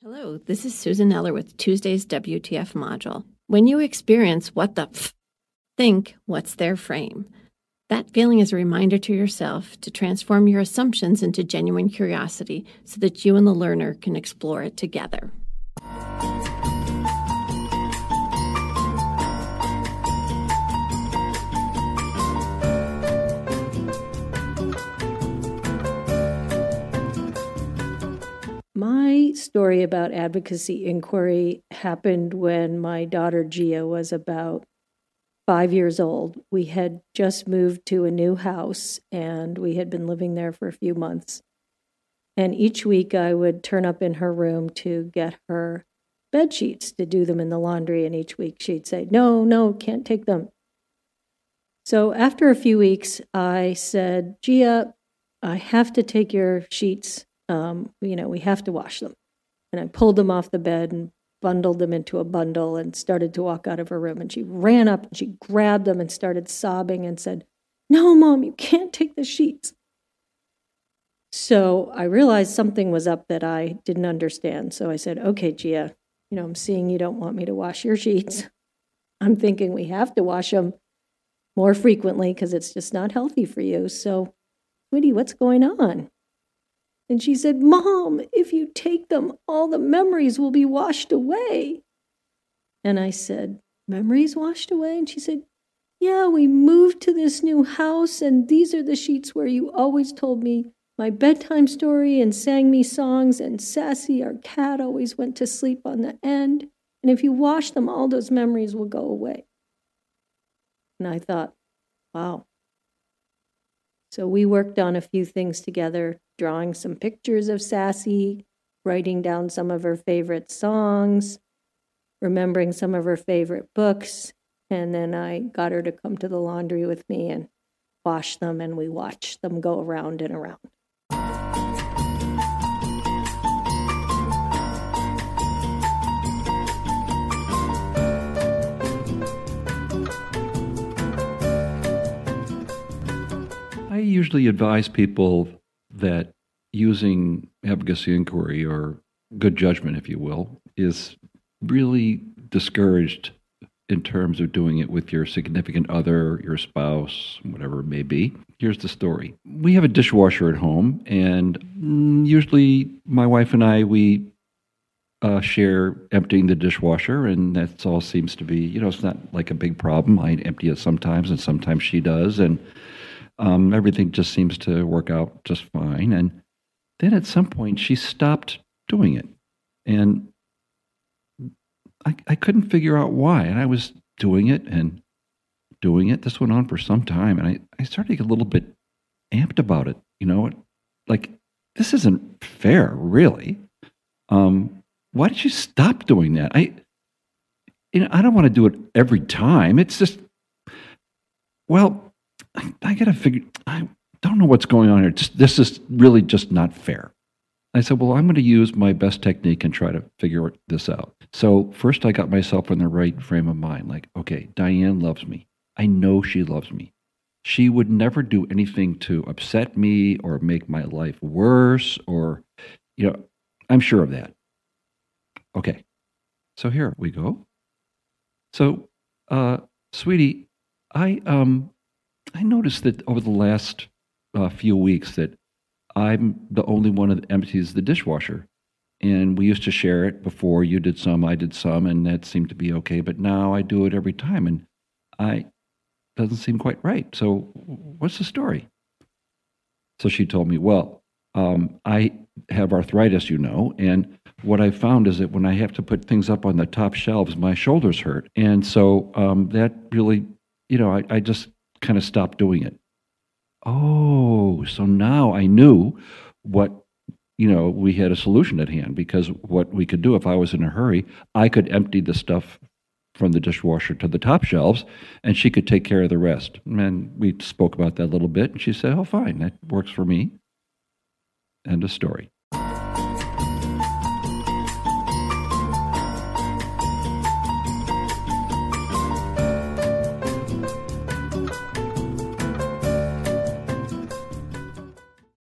Hello, this is Susan Eller with Tuesday's WTF module. When you experience what the f, think what's their frame. That feeling is a reminder to yourself to transform your assumptions into genuine curiosity so that you and the learner can explore it together. My story about advocacy inquiry happened when my daughter Gia was about five years old. We had just moved to a new house and we had been living there for a few months. And each week I would turn up in her room to get her bed sheets to do them in the laundry. And each week she'd say, No, no, can't take them. So after a few weeks, I said, Gia, I have to take your sheets um, you know, we have to wash them. And I pulled them off the bed and bundled them into a bundle and started to walk out of her room. And she ran up and she grabbed them and started sobbing and said, No, mom, you can't take the sheets. So I realized something was up that I didn't understand. So I said, Okay, Gia, you know, I'm seeing you don't want me to wash your sheets. I'm thinking we have to wash them more frequently because it's just not healthy for you. So, sweetie, what's going on? And she said, Mom, if you take them, all the memories will be washed away. And I said, Memories washed away? And she said, Yeah, we moved to this new house, and these are the sheets where you always told me my bedtime story and sang me songs, and Sassy, our cat, always went to sleep on the end. And if you wash them, all those memories will go away. And I thought, wow. So we worked on a few things together drawing some pictures of Sassy, writing down some of her favorite songs, remembering some of her favorite books. And then I got her to come to the laundry with me and wash them, and we watched them go around and around. Usually advise people that using advocacy inquiry or good judgment, if you will, is really discouraged in terms of doing it with your significant other, your spouse, whatever it may be. Here's the story. We have a dishwasher at home, and usually my wife and I, we uh, share emptying the dishwasher, and that's all seems to be, you know, it's not like a big problem. I empty it sometimes, and sometimes she does, and um, everything just seems to work out just fine. And then at some point, she stopped doing it. And I, I couldn't figure out why. And I was doing it and doing it. This went on for some time. And I, I started to get a little bit amped about it. You know, like, this isn't fair, really. Um, why did you stop doing that? I, you know, I don't want to do it every time. It's just, well, I, I got to figure, I don't know what's going on here. this is really just not fair. I said, well, I'm going to use my best technique and try to figure this out. So first, I got myself in the right frame of mind. Like, okay, Diane loves me. I know she loves me. She would never do anything to upset me or make my life worse or, you know, I'm sure of that. Okay. So here we go. So, uh, sweetie, I um I noticed that over the last uh, few weeks that I'm the only one that empties the dishwasher. And we used to share it before. You did some, I did some, and that seemed to be okay. But now I do it every time, and I doesn't seem quite right. So what's the story? So she told me, well, um, I have arthritis, you know, and what I found is that when I have to put things up on the top shelves, my shoulders hurt, and so um, that really, you know, I, I just kind of stopped doing it. Oh, so now I knew what, you know, we had a solution at hand because what we could do if I was in a hurry, I could empty the stuff from the dishwasher to the top shelves and she could take care of the rest. And we spoke about that a little bit and she said, oh, fine, that works for me. End of story.